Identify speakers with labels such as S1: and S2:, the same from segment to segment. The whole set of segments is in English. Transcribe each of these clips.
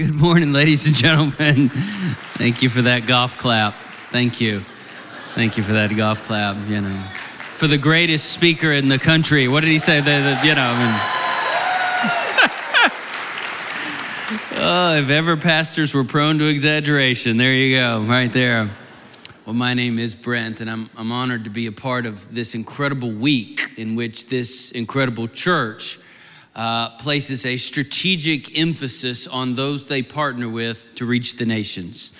S1: Good morning, ladies and gentlemen. Thank you for that golf clap. Thank you. Thank you for that golf clap, you know. For the greatest speaker in the country. What did he say? The, the, you know, I mean. oh, if ever pastors were prone to exaggeration, there you go, right there. Well, my name is Brent, and I'm, I'm honored to be a part of this incredible week in which this incredible church uh, places a strategic emphasis on those they partner with to reach the nations.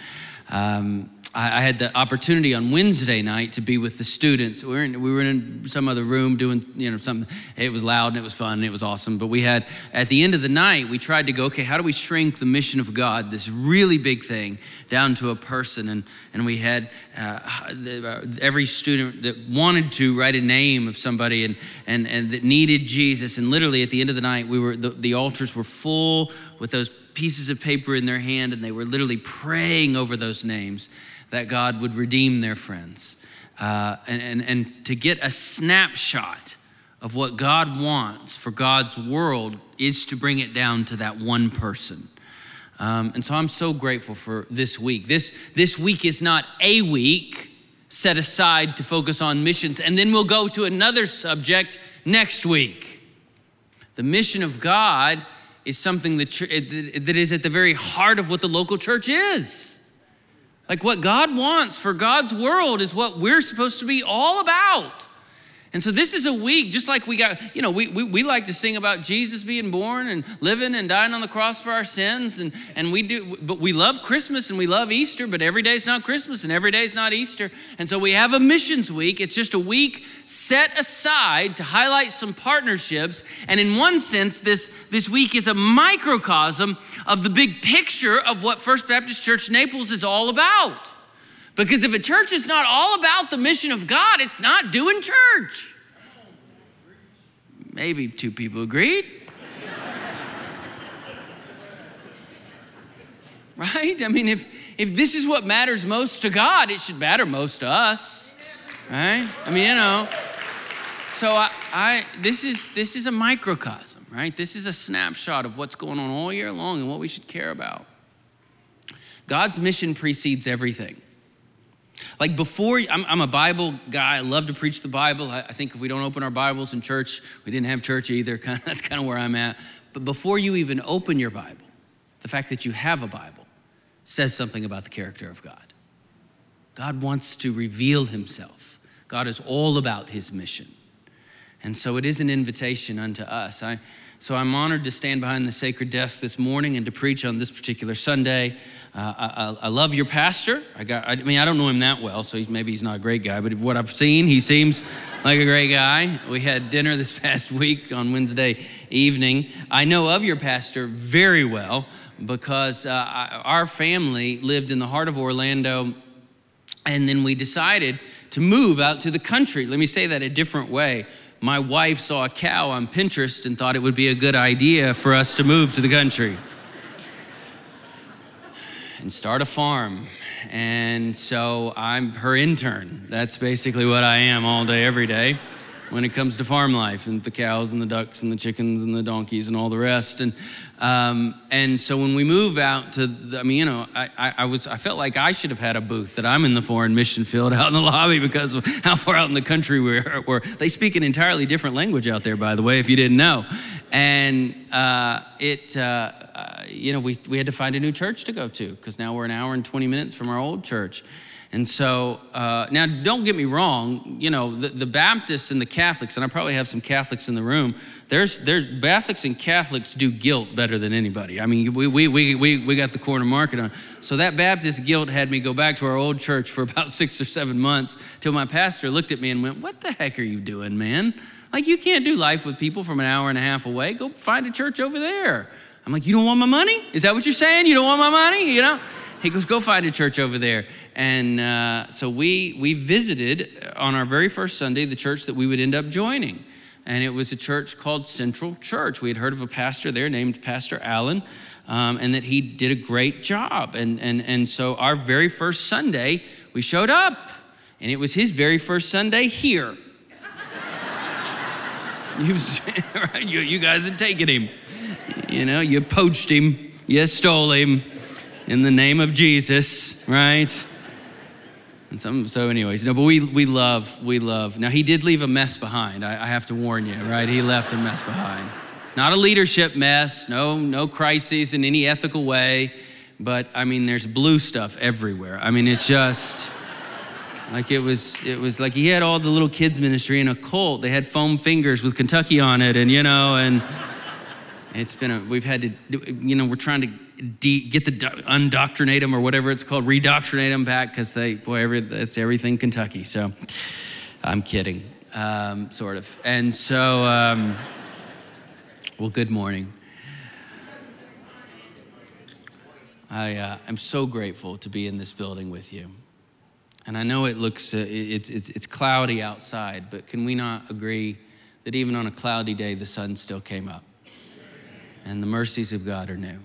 S1: Um, I, had the opportunity on Wednesday night to be with the students. We were, in, we were in some other room doing, you know, something. It was loud and it was fun and it was awesome. But we had, at the end of the night, we tried to go, okay, how do we shrink the mission of God, this really big thing, down to a person? And, and we had uh, uh, every student that wanted to write a name of somebody and, and, and that needed Jesus. And literally at the end of the night, we were, the, the altars were full with those pieces of paper in their hand and they were literally praying over those names that God would redeem their friends. Uh, and, and, and to get a snapshot of what God wants for God's world is to bring it down to that one person. Um, and so I'm so grateful for this week. This, this week is not a week set aside to focus on missions, and then we'll go to another subject next week. The mission of God is something that, that is at the very heart of what the local church is. Like what God wants for God's world is what we're supposed to be all about. And so this is a week, just like we got, you know, we, we, we, like to sing about Jesus being born and living and dying on the cross for our sins. And, and we do, but we love Christmas and we love Easter, but every day is not Christmas and every day is not Easter. And so we have a missions week. It's just a week set aside to highlight some partnerships. And in one sense, this, this week is a microcosm of the big picture of what First Baptist Church Naples is all about. Because if a church is not all about the mission of God, it's not doing church. Maybe two people agreed. right? I mean, if, if this is what matters most to God, it should matter most to us. Right? I mean, you know. So I, I this is this is a microcosm, right? This is a snapshot of what's going on all year long and what we should care about. God's mission precedes everything. Like before, I'm, I'm, a Bible guy. I love to preach the Bible. I, I, think if we don't open our Bibles in church, we didn't have church either. That's kind of where I'm at. But before you even open your Bible, the fact that you have a Bible says something about the character of God. God wants to reveal himself. God is all about his mission. And so it is an invitation unto us. I, so I'm honored to stand behind the sacred desk this morning and to preach on this particular Sunday. Uh, I, I, love your pastor. I got. I mean, I don't know him that well, so he's, maybe he's not a great guy. But what I've seen, he seems like a great guy. We had dinner this past week on Wednesday evening. I know of your pastor very well because uh, our family lived in the heart of Orlando, and then we decided to move out to the country. Let me say that a different way. My wife saw a cow on Pinterest and thought it would be a good idea for us to move to the country and start a farm. And so I'm her intern. That's basically what I am all day, every day when it comes to farm life and the cows and the ducks and the chickens and the donkeys and all the rest. And, um, and so when we move out to, the, I mean, you know, I, I, I, was, I felt like I should have had a booth that I'm in the foreign mission field out in the lobby because of how far out in the country we are. They speak an entirely different language out there, by the way, if you didn't know. And uh, it, uh, uh, you know, we, we had to find a new church to go to because now we're an hour and 20 minutes from our old church. And so, uh, now don't get me wrong, you know, the, the, Baptists and the Catholics, and I probably have some Catholics in the room, there's, there's Catholics and Catholics do guilt better than anybody. I mean, we, we, we, we, we got the corner market on. So that Baptist guilt had me go back to our old church for about six or seven months till my pastor looked at me and went, What the heck are you doing, man? Like, you can't do life with people from an hour and a half away. Go find a church over there. I'm like, You don't want my money? Is that what you're saying? You don't want my money? You know? He goes, Go find a church over there. And uh, so we, we visited on our very first Sunday the church that we would end up joining. And it was a church called Central Church. We had heard of a pastor there named Pastor Allen, um, and that he did a great job. And, and, and so our very first Sunday, we showed up, and it was his very first Sunday here. you, you guys had taken him. You know, you poached him you stole him in the name of Jesus, right? And some, so, anyways, no, but we, we love, we love. Now, he did leave a mess behind. I, I have to warn you, right? He left a mess behind. Not a leadership mess, no, no crises in any ethical way, but I mean, there's blue stuff everywhere. I mean, it's just like it was, it was like he had all the little kids ministry in a cult. They had foam fingers with Kentucky on it, and you know, and it's been a, we've had to, you know, we're trying to de- get the undoctrinate them or whatever it's called, redoctrinate them back because they, boy, every, it's everything Kentucky. So I'm kidding, um, sort of. And so, um, well, good morning. I, uh, I'm so grateful to be in this building with you. And I know it looks, uh, it's, it's, it's cloudy outside, but can we not agree that even on a cloudy day, the sun still came up? And the mercies of God are new.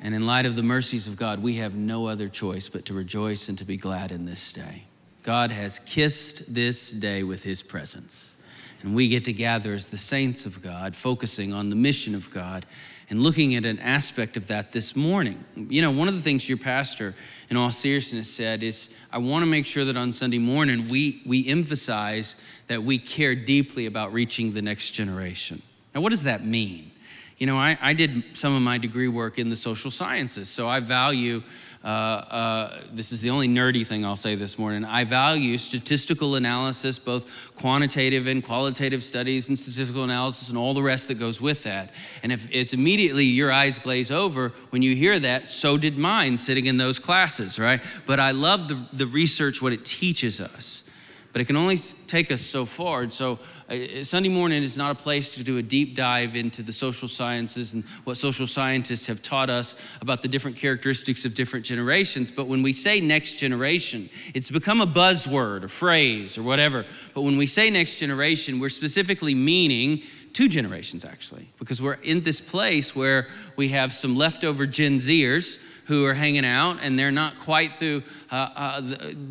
S1: And in light of the mercies of God, we have no other choice but to rejoice and to be glad in this day. God has kissed this day with his presence. And we get to gather as the saints of God, focusing on the mission of God and looking at an aspect of that this morning. You know, one of the things your pastor, in all seriousness, said is I want to make sure that on Sunday morning we, we emphasize that we care deeply about reaching the next generation. Now, what does that mean? You know, I, I did some of my degree work in the social sciences, so I value. Uh, uh, this is the only nerdy thing I'll say this morning. I value statistical analysis, both quantitative and qualitative studies, and statistical analysis, and all the rest that goes with that. And if it's immediately your eyes glaze over when you hear that, so did mine sitting in those classes, right? But I love the, the research, what it teaches us but it can only take us so far. And so, uh, Sunday morning is not a place to do a deep dive into the social sciences and what social scientists have taught us about the different characteristics of different generations. But when we say next generation, it's become a buzzword, a phrase, or whatever. But when we say next generation, we're specifically meaning two generations actually, because we're in this place where we have some leftover Gen Zers who are hanging out and they're not quite through uh, uh,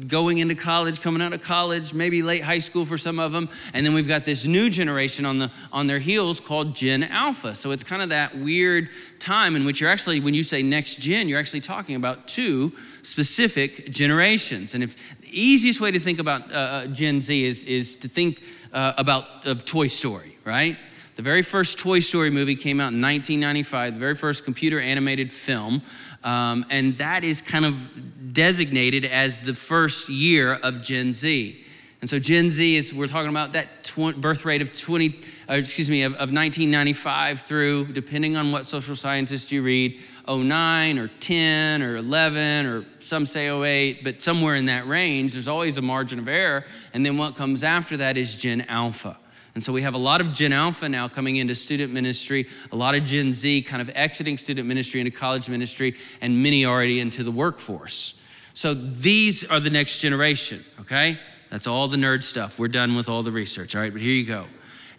S1: going into college, coming out of college, maybe late high school for some of them. And then we've got this new generation on, the, on their heels called Gen Alpha. So it's kind of that weird time in which you're actually, when you say next gen, you're actually talking about two specific generations. And if the easiest way to think about uh, uh Gen Z is, is to think uh, about of Toy Story, right? The very first Toy Story movie came out in 1995, the very first computer animated film. Um, and that is kind of designated as the first year of Gen Z. And so Gen Z is, we're talking about that tw- birth rate of 20, uh, excuse me, of, of 1995 through, depending on what social scientist you read, 09 or 10 or 11 or some say 08, but somewhere in that range, there's always a margin of error. And then what comes after that is Gen Alpha. And so we have a lot of Gen Alpha now coming into student ministry, a lot of Gen Z kind of exiting student ministry into college ministry, and many already into the workforce. So these are the next generation, okay? That's all the nerd stuff. We're done with all the research, all right? But here you go.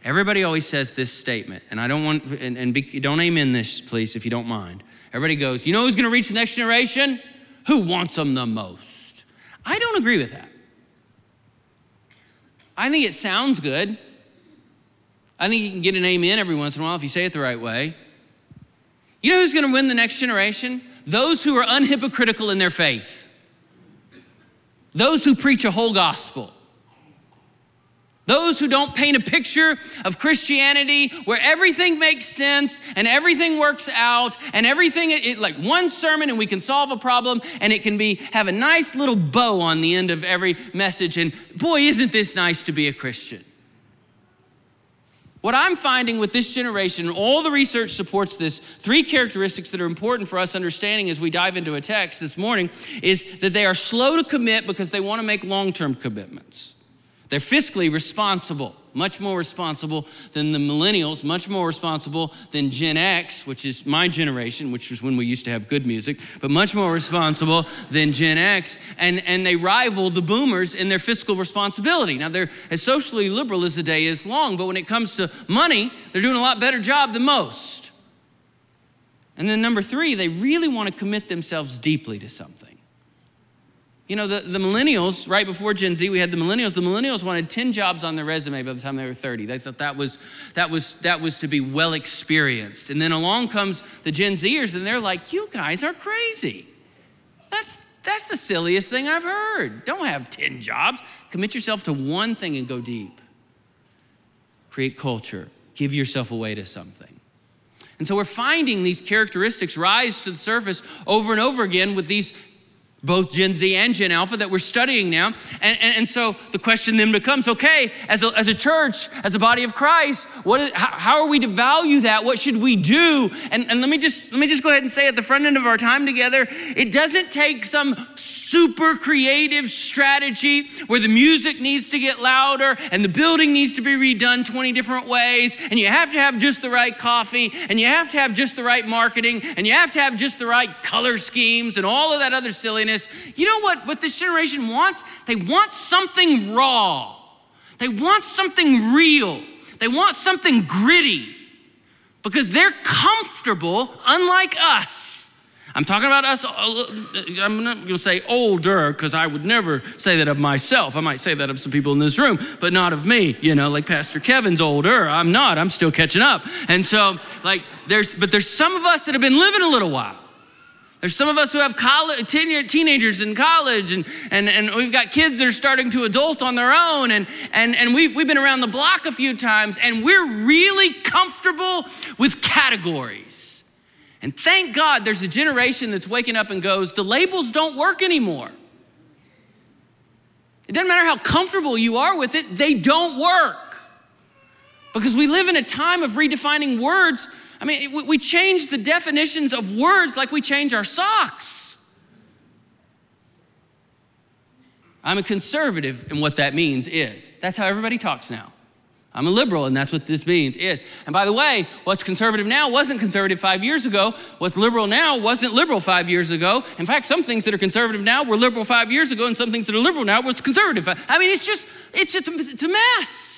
S1: Everybody always says this statement, and I don't want, and, and be, don't amen this, please, if you don't mind. Everybody goes, You know who's gonna reach the next generation? Who wants them the most? I don't agree with that. I think it sounds good. I think you can get an amen every once in a while if you say it the right way. You know who's going to win the next generation? Those who are unhypocritical in their faith, those who preach a whole gospel. Those who don't paint a picture of Christianity where everything makes sense and everything works out and everything, it, like one sermon and we can solve a problem and it can be, have a nice little bow on the end of every message. And boy, isn't this nice to be a Christian. What I'm finding with this generation, and all the research supports this, three characteristics that are important for us understanding as we dive into a text this morning is that they are slow to commit because they want to make long term commitments. They're fiscally responsible, much more responsible than the millennials, much more responsible than Gen X, which is my generation, which was when we used to have good music, but much more responsible than Gen X. And, and they rival the boomers in their fiscal responsibility. Now, they're as socially liberal as the day is long, but when it comes to money, they're doing a lot better job than most. And then number three, they really want to commit themselves deeply to something. You know, the, the millennials, right before Gen Z, we had the millennials. The millennials wanted 10 jobs on their resume by the time they were 30. They thought that was, that was, that was to be well experienced. And then along comes the Gen Zers, and they're like, you guys are crazy. That's, that's the silliest thing I've heard. Don't have 10 jobs. Commit yourself to one thing and go deep. Create culture, give yourself away to something. And so we're finding these characteristics rise to the surface over and over again with these both Gen Z and Gen Alpha that we're studying now. And, and, and, so the question then becomes okay, as a, as a church, as a body of Christ, what is, how, how, are we to value that? What should we do? And, and let, me just, let me just go ahead and say at the front end of our time together, it doesn't take some super creative strategy where the music needs to get louder and the building needs to be redone 20 different ways, and you have to have just the right coffee, and you have to have just the right marketing, and you have to have just the right color schemes, and all of that other silliness you know what, what this generation wants? They want something raw. They want something real. They want something gritty because they're comfortable, unlike us. I'm talking about us, uh, uh, I'm not gonna say older, because I would never say that of myself. I might say that of some people in this room, but not of me. You know, like Pastor Kevin's older. I'm not, I'm still catching up. And so, like, there's, but there's some of us that have been living a little while. There's some of us who have college, teenagers in college, and, and, and we've got kids that are starting to adult on their own, and, and, and we've, we've been around the block a few times, and we're really comfortable with categories. And thank God there's a generation that's waking up and goes, the labels don't work anymore. It doesn't matter how comfortable you are with it, they don't work. Because we live in a time of redefining words I mean, we change the definitions of words like we change our socks. I'm a conservative, and what that means is that's how everybody talks now. I'm a liberal, and that's what this means is. And by the way, what's conservative now wasn't conservative five years ago. What's liberal now wasn't liberal five years ago. In fact, some things that are conservative now were liberal five years ago, and some things that are liberal now was conservative. I mean, it's just, it's just, it's a mess.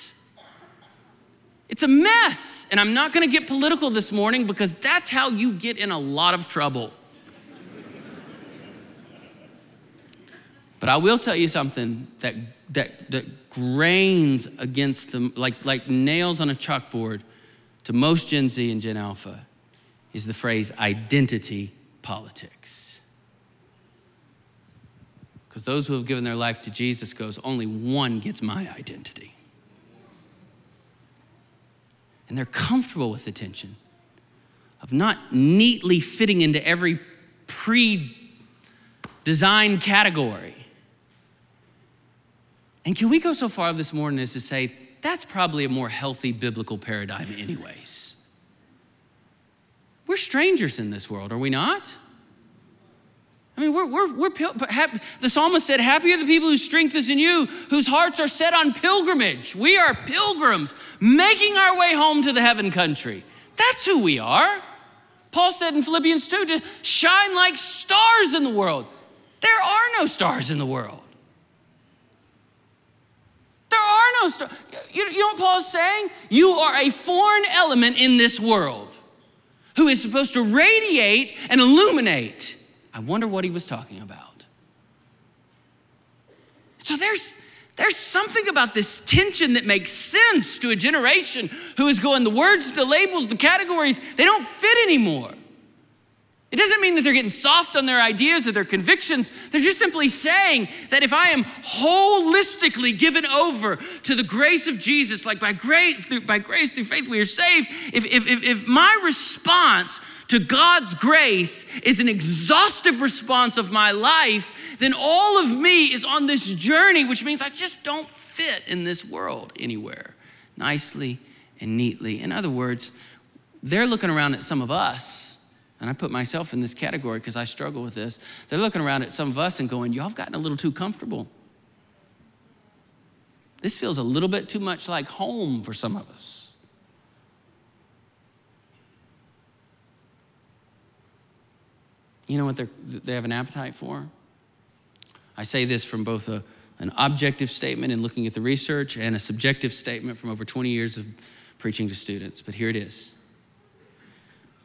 S1: It's a mess. And I'm not gonna get political this morning because that's how you get in a lot of trouble. but I will tell you something that, that, that grains against them, like, like nails on a chalkboard to most Gen Z and Gen Alpha, is the phrase identity politics. Because those who have given their life to Jesus goes, only one gets my identity and they're comfortable with the tension of not neatly fitting into every pre designed category. And can we go so far this morning as to say that's probably a more healthy biblical paradigm, anyways? We're strangers in this world, are we not? I mean, we're, we're, we're the psalmist said, Happy are the people whose strength is in you, whose hearts are set on pilgrimage. We are pilgrims making our way home to the heaven country. That's who we are. Paul said in Philippians 2 to shine like stars in the world. There are no stars in the world. There are no stars. You, you know what Paul's saying? You are a foreign element in this world who is supposed to radiate and illuminate I wonder what he was talking about. So there's there's something about this tension that makes sense to a generation who is going, the words, the labels, the categories, they don't fit anymore. It doesn't mean that they're getting soft on their ideas or their convictions. They're just simply saying that if I am holistically given over to the grace of Jesus, like by grace, through, by grace through faith we are saved, if, if, if, if my response to God's grace is an exhaustive response of my life, then all of me is on this journey, which means I just don't fit in this world anywhere nicely and neatly. In other words, they're looking around at some of us and I put myself in this category because I struggle with this. They're looking around at some of us and going, Y'all have gotten a little too comfortable. This feels a little bit too much like home for some of us. You know what they have an appetite for? I say this from both a, an objective statement and looking at the research and a subjective statement from over 20 years of preaching to students, but here it is.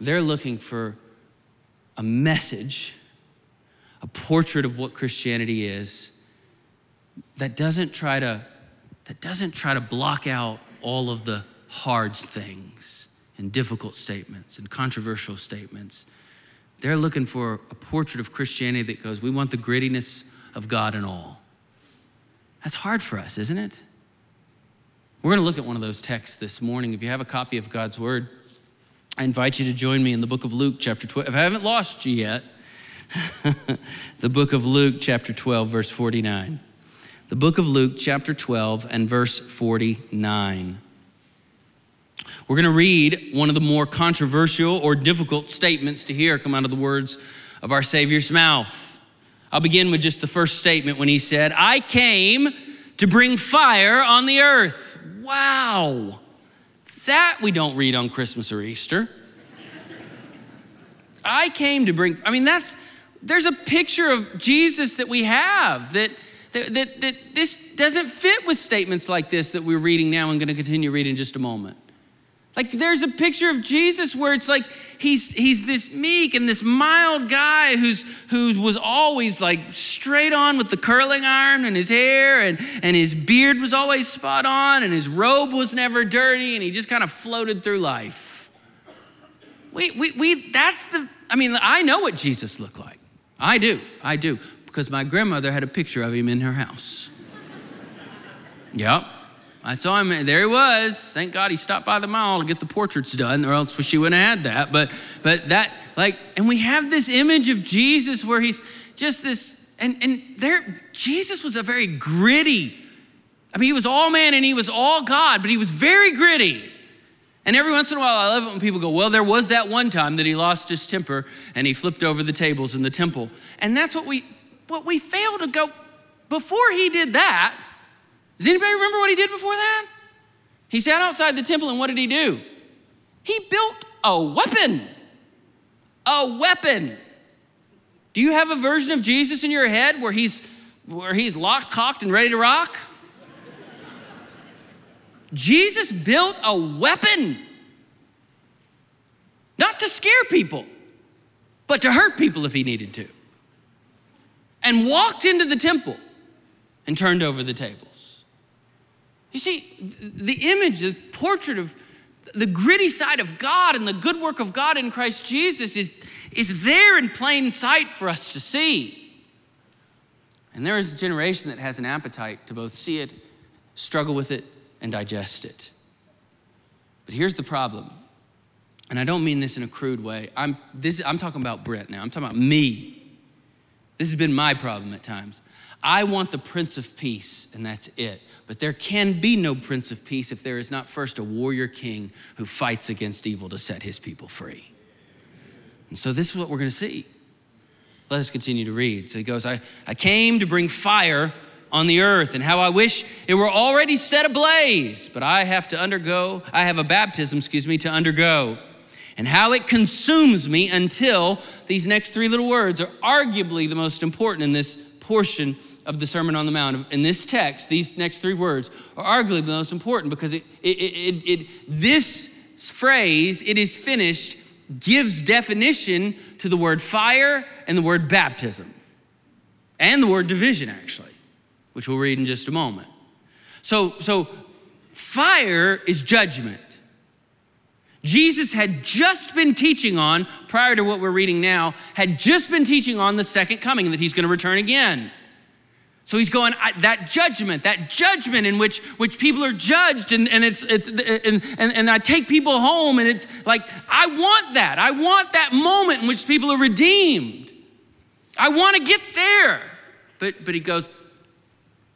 S1: They're looking for a message a portrait of what Christianity is that doesn't try to that doesn't try to block out all of the hard things and difficult statements and controversial statements. They're looking for a portrait of Christianity that goes, we want the grittiness of God and all. That's hard for us, isn't it? We're going to look at one of those texts this morning. If you have a copy of God's Word, I invite you to join me in the book of Luke, chapter 12. If I haven't lost you yet, the book of Luke, chapter 12, verse 49 the book of Luke, chapter 12, and verse 49. We're going to read one of the more controversial or difficult statements to hear come out of the words of our Savior's mouth. I'll begin with just the first statement when he said, I came to bring fire on the earth. Wow. That we don't read on Christmas or Easter. I came to bring, I mean, that's, there's a picture of Jesus that we have that that, that, that this doesn't fit with statements like this that we're reading now and going to continue reading in just a moment. Like there's a picture of Jesus where it's like he's he's this meek and this mild guy who's who was always like straight on with the curling iron and his hair and and his beard was always spot on and his robe was never dirty and he just kind of floated through life. We we we that's the I mean I know what Jesus looked like. I do. I do because my grandmother had a picture of him in her house. yep. I saw him, there he was. Thank God he stopped by the mall to get the portraits done, or else she wouldn't have had that. But but that, like, and we have this image of Jesus where he's just this, and and there, Jesus was a very gritty. I mean, he was all man and he was all God, but he was very gritty. And every once in a while, I love it when people go, Well, there was that one time that he lost his temper and he flipped over the tables in the temple. And that's what we, what we fail to go, before he did that, does anybody remember what he did before that? He sat outside the temple and what did he do? He built a weapon. A weapon. Do you have a version of Jesus in your head where he's where he's locked, cocked, and ready to rock? Jesus built a weapon. Not to scare people, but to hurt people if he needed to and walked into the temple and turned over the tables. You see, the image, the portrait of the gritty side of God and the good work of God in Christ Jesus is, is there in plain sight for us to see. And there is a generation that has an appetite to both see it, struggle with it, and digest it. But here's the problem, and I don't mean this in a crude way. I'm, this, I'm talking about Brent now, I'm talking about me. This has been my problem at times. I want the Prince of Peace, and that's it. But there can be no Prince of Peace if there is not first a warrior king who fights against evil to set his people free. And so this is what we're going to see. Let us continue to read. So he goes, I, I came to bring fire on the earth, and how I wish it were already set ablaze, but I have to undergo, I have a baptism, excuse me, to undergo and how it consumes me until these next three little words are arguably the most important in this portion of the Sermon on the Mount. In this text, these next three words are arguably the most important because it, it, it, it, this phrase, it is finished, gives definition to the word fire and the word baptism, and the word division, actually, which we'll read in just a moment. So, so fire is judgment. Jesus had just been teaching on, prior to what we're reading now, had just been teaching on the second coming, that he's going to return again. So he's going, that judgment, that judgment in which, which people are judged, and, and, it's, it's, and, and, and I take people home, and it's like, I want that. I want that moment in which people are redeemed. I want to get there. But, but he goes,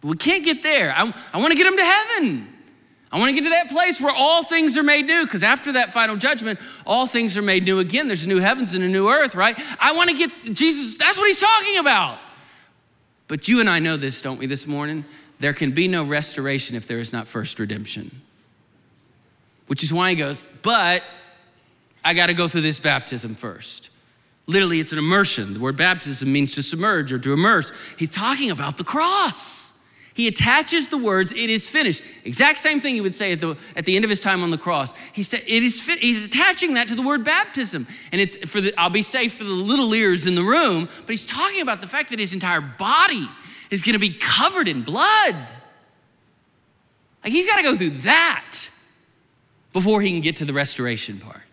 S1: we can't get there. I, I want to get them to heaven. I want to get to that place where all things are made new, because after that final judgment, all things are made new again. There's a new heavens and a new earth, right? I want to get Jesus, that's what he's talking about. But you and I know this, don't we, this morning? There can be no restoration if there is not first redemption. Which is why he goes, but I got to go through this baptism first. Literally, it's an immersion. The word baptism means to submerge or to immerse. He's talking about the cross. He attaches the words, it is finished. Exact same thing he would say at the, at the end of his time on the cross. He said, it is fi-. he's attaching that to the word baptism. And it's for the, I'll be safe for the little ears in the room, but he's talking about the fact that his entire body is gonna be covered in blood. Like he's gotta go through that before he can get to the restoration part.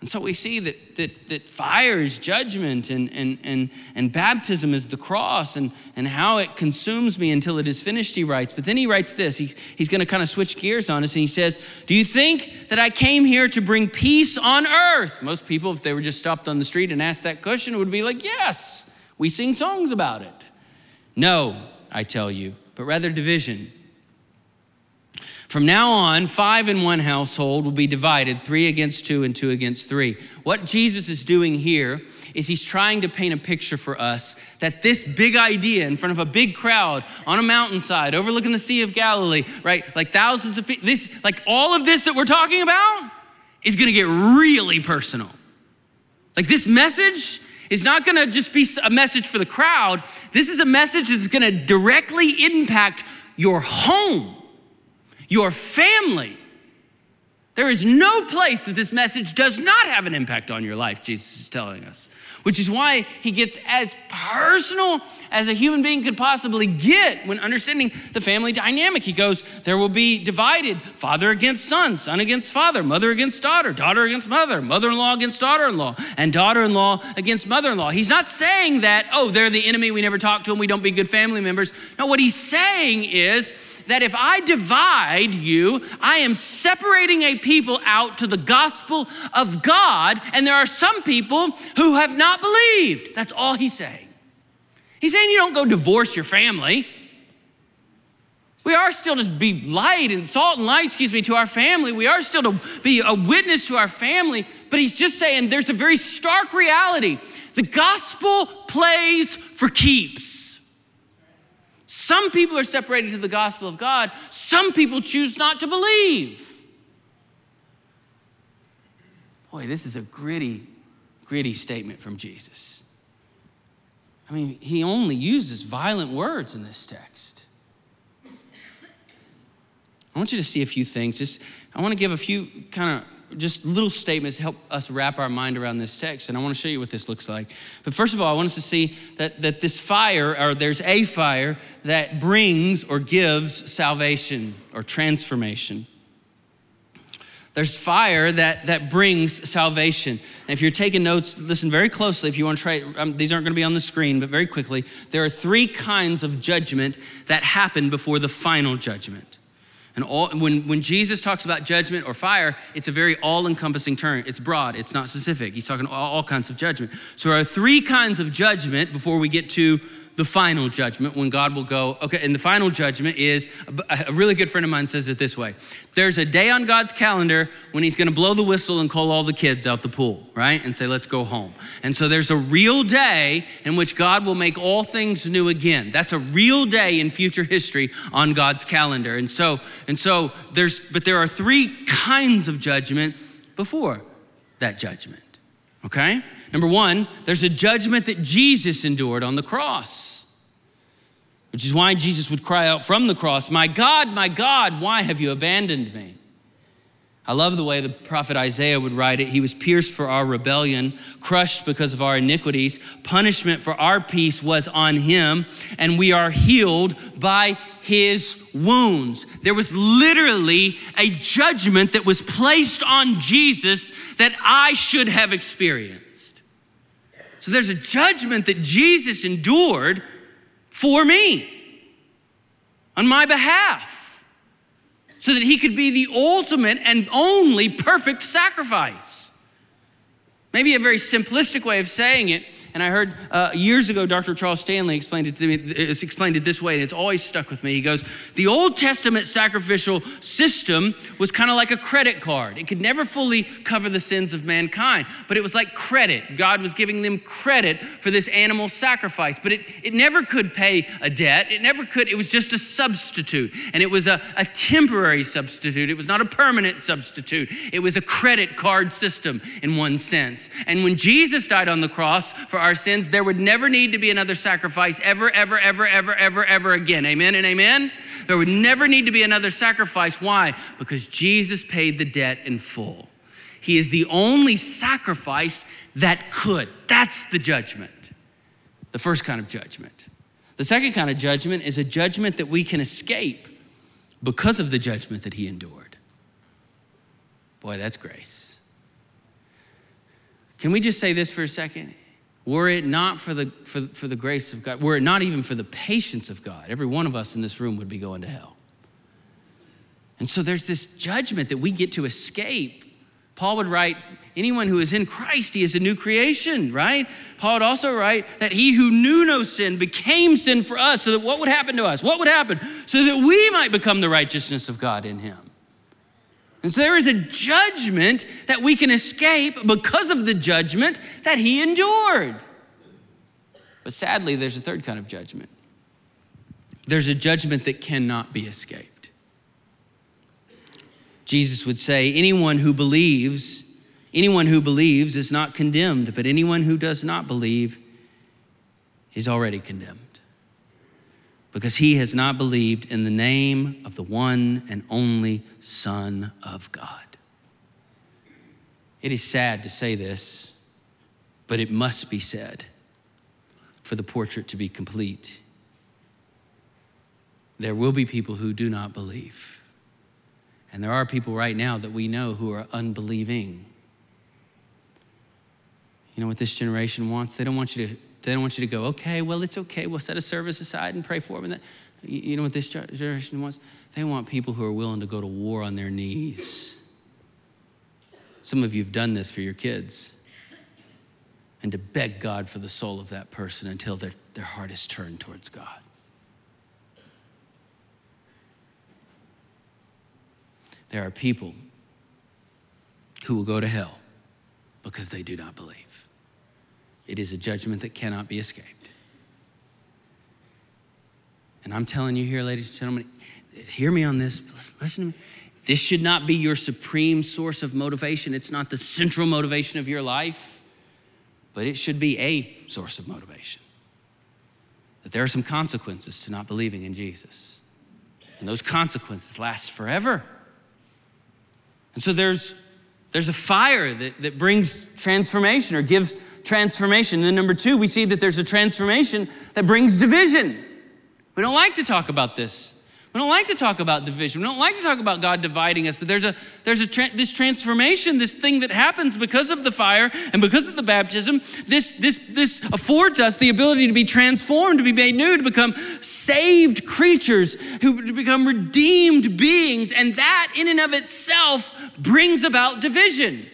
S1: And so we see that, that, that fire is judgment and, and, and, and baptism is the cross and, and how it consumes me until it is finished, he writes. But then he writes this. He, he's going to kind of switch gears on us and he says, Do you think that I came here to bring peace on earth? Most people, if they were just stopped on the street and asked that question, would be like, Yes, we sing songs about it. No, I tell you, but rather division. From now on, five in one household will be divided, three against two and two against three. What Jesus is doing here is he's trying to paint a picture for us that this big idea in front of a big crowd on a mountainside overlooking the Sea of Galilee, right? Like thousands of people, this, like all of this that we're talking about is gonna get really personal. Like this message is not gonna just be a message for the crowd, this is a message that's gonna directly impact your home your family. There is no place that this message does not have an impact on your life, Jesus is telling us, which is why he gets as personal as a human being could possibly get when understanding the family dynamic. He goes, There will be divided father against son, son against father, mother against daughter, daughter against mother, mother in law against daughter in law, and daughter in law against mother in law. He's not saying that, oh, they're the enemy, we never talk to them, we don't be good family members. No, what he's saying is, that if I divide you, I am separating a people out to the gospel of God, and there are some people who have not believed. That's all he's saying. He's saying you don't go divorce your family. We are still to be light and salt and light, excuse me, to our family. We are still to be a witness to our family. But he's just saying there's a very stark reality. The gospel plays for keeps. Some people are separated to the gospel of God, some people choose not to believe. Boy, this is a gritty, gritty statement from Jesus. I mean, he only uses violent words in this text. I want you to see a few things. Just I want to give a few kind of just little statements help us wrap our mind around this text. And I want to show you what this looks like. But first of all, I want us to see that, that this fire, or there's a fire that brings or gives salvation or transformation. There's fire that, that brings salvation. And if you're taking notes, listen very closely. If you want to try, um, these aren't going to be on the screen, but very quickly. There are three kinds of judgment that happen before the final judgment. And all, when, when Jesus talks about judgment or fire, it's a very all encompassing term. It's broad, it's not specific. He's talking all, all kinds of judgment. So there are three kinds of judgment before we get to the final judgment when God will go, okay, and the final judgment is a really good friend of mine says it this way there's a day on God's calendar when He's gonna blow the whistle and call all the kids out the pool, right? And say, let's go home. And so there's a real day in which God will make all things new again. That's a real day in future history on God's calendar. And so, and so there's, but there are three kinds of judgment before that judgment, okay? Number one, there's a judgment that Jesus endured on the cross, which is why Jesus would cry out from the cross, My God, my God, why have you abandoned me? I love the way the prophet Isaiah would write it. He was pierced for our rebellion, crushed because of our iniquities. Punishment for our peace was on him, and we are healed by his wounds. There was literally a judgment that was placed on Jesus that I should have experienced. So there's a judgment that Jesus endured for me on my behalf so that he could be the ultimate and only perfect sacrifice. Maybe a very simplistic way of saying it and I heard uh, years ago, Dr. Charles Stanley explained it to me, explained it this way, and it's always stuck with me. He goes, The Old Testament sacrificial system was kind of like a credit card. It could never fully cover the sins of mankind, but it was like credit. God was giving them credit for this animal sacrifice, but it, it never could pay a debt. It never could, it was just a substitute. And it was a, a temporary substitute, it was not a permanent substitute. It was a credit card system in one sense. And when Jesus died on the cross for our our sins, there would never need to be another sacrifice ever, ever, ever, ever, ever, ever again. Amen and amen? There would never need to be another sacrifice. Why? Because Jesus paid the debt in full. He is the only sacrifice that could. That's the judgment, the first kind of judgment. The second kind of judgment is a judgment that we can escape because of the judgment that he endured. Boy, that's grace. Can we just say this for a second? Were it not for the, for, for the grace of God, were it not even for the patience of God, every one of us in this room would be going to hell. And so there's this judgment that we get to escape. Paul would write, anyone who is in Christ, he is a new creation, right? Paul would also write that he who knew no sin became sin for us, so that what would happen to us? What would happen? So that we might become the righteousness of God in him. And so there is a judgment that we can escape because of the judgment that he endured. But sadly, there's a third kind of judgment. There's a judgment that cannot be escaped. Jesus would say, anyone who believes, anyone who believes is not condemned, but anyone who does not believe is already condemned because he has not believed in the name of the one and only Son of God. It is sad to say this, but it must be said for the portrait to be complete. There will be people who do not believe. And there are people right now that we know who are unbelieving. You know what this generation wants? They don't want you to they don't want you to go, okay, well, it's okay. We'll set a service aside and pray for them. And you know what this generation wants? They want people who are willing to go to war on their knees. Some of you have done this for your kids. And to beg God for the soul of that person until their, their heart is turned towards God. There are people who will go to hell because they do not believe. It is a judgment that cannot be escaped. And I'm telling you here, ladies and gentlemen, hear me on this. Listen to me. This should not be your supreme source of motivation. It's not the central motivation of your life, but it should be a source of motivation. That there are some consequences to not believing in Jesus. And those consequences last forever. And so there's, there's a fire that, that brings transformation or gives transformation. And then number two, we see that there's a transformation that brings division. We don't like to talk about this. We don't like to talk about division. We don't like to talk about God dividing us, but there's a there's a tra- this transformation, this thing that happens because of the fire and because of the baptism. This this this affords us the ability to be transformed, to be made new, to become saved creatures, who to become redeemed beings, and that in and of itself brings about division.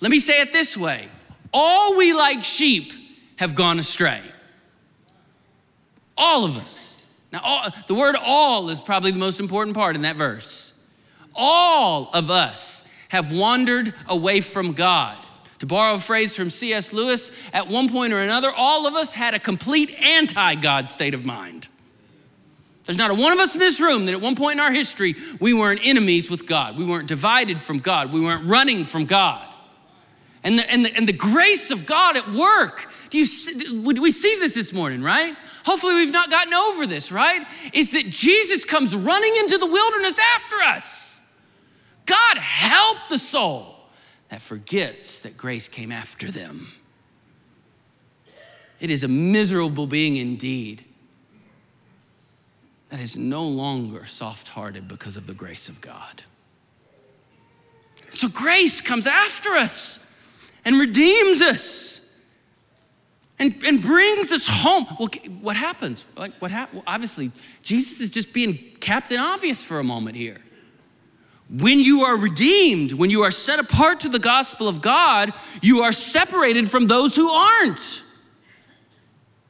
S1: Let me say it this way: all we like sheep have gone astray. All of us. Now, all, the word all is probably the most important part in that verse. All of us have wandered away from God. To borrow a phrase from C.S. Lewis, at one point or another, all of us had a complete anti God state of mind. There's not a one of us in this room that at one point in our history we weren't enemies with God. We weren't divided from God. We weren't running from God and the, and the, and the grace of God at work. Do you see, we see this this morning, right? Hopefully, we've not gotten over this, right? Is that Jesus comes running into the wilderness after us. God help the soul that forgets that grace came after them. It is a miserable being indeed that is no longer soft hearted because of the grace of God. So, grace comes after us and redeems us and, and brings us home. Well, what happens? Like, what happened? Well, obviously, Jesus is just being Captain Obvious for a moment here. When you are redeemed, when you are set apart to the gospel of God, you are separated from those who aren't.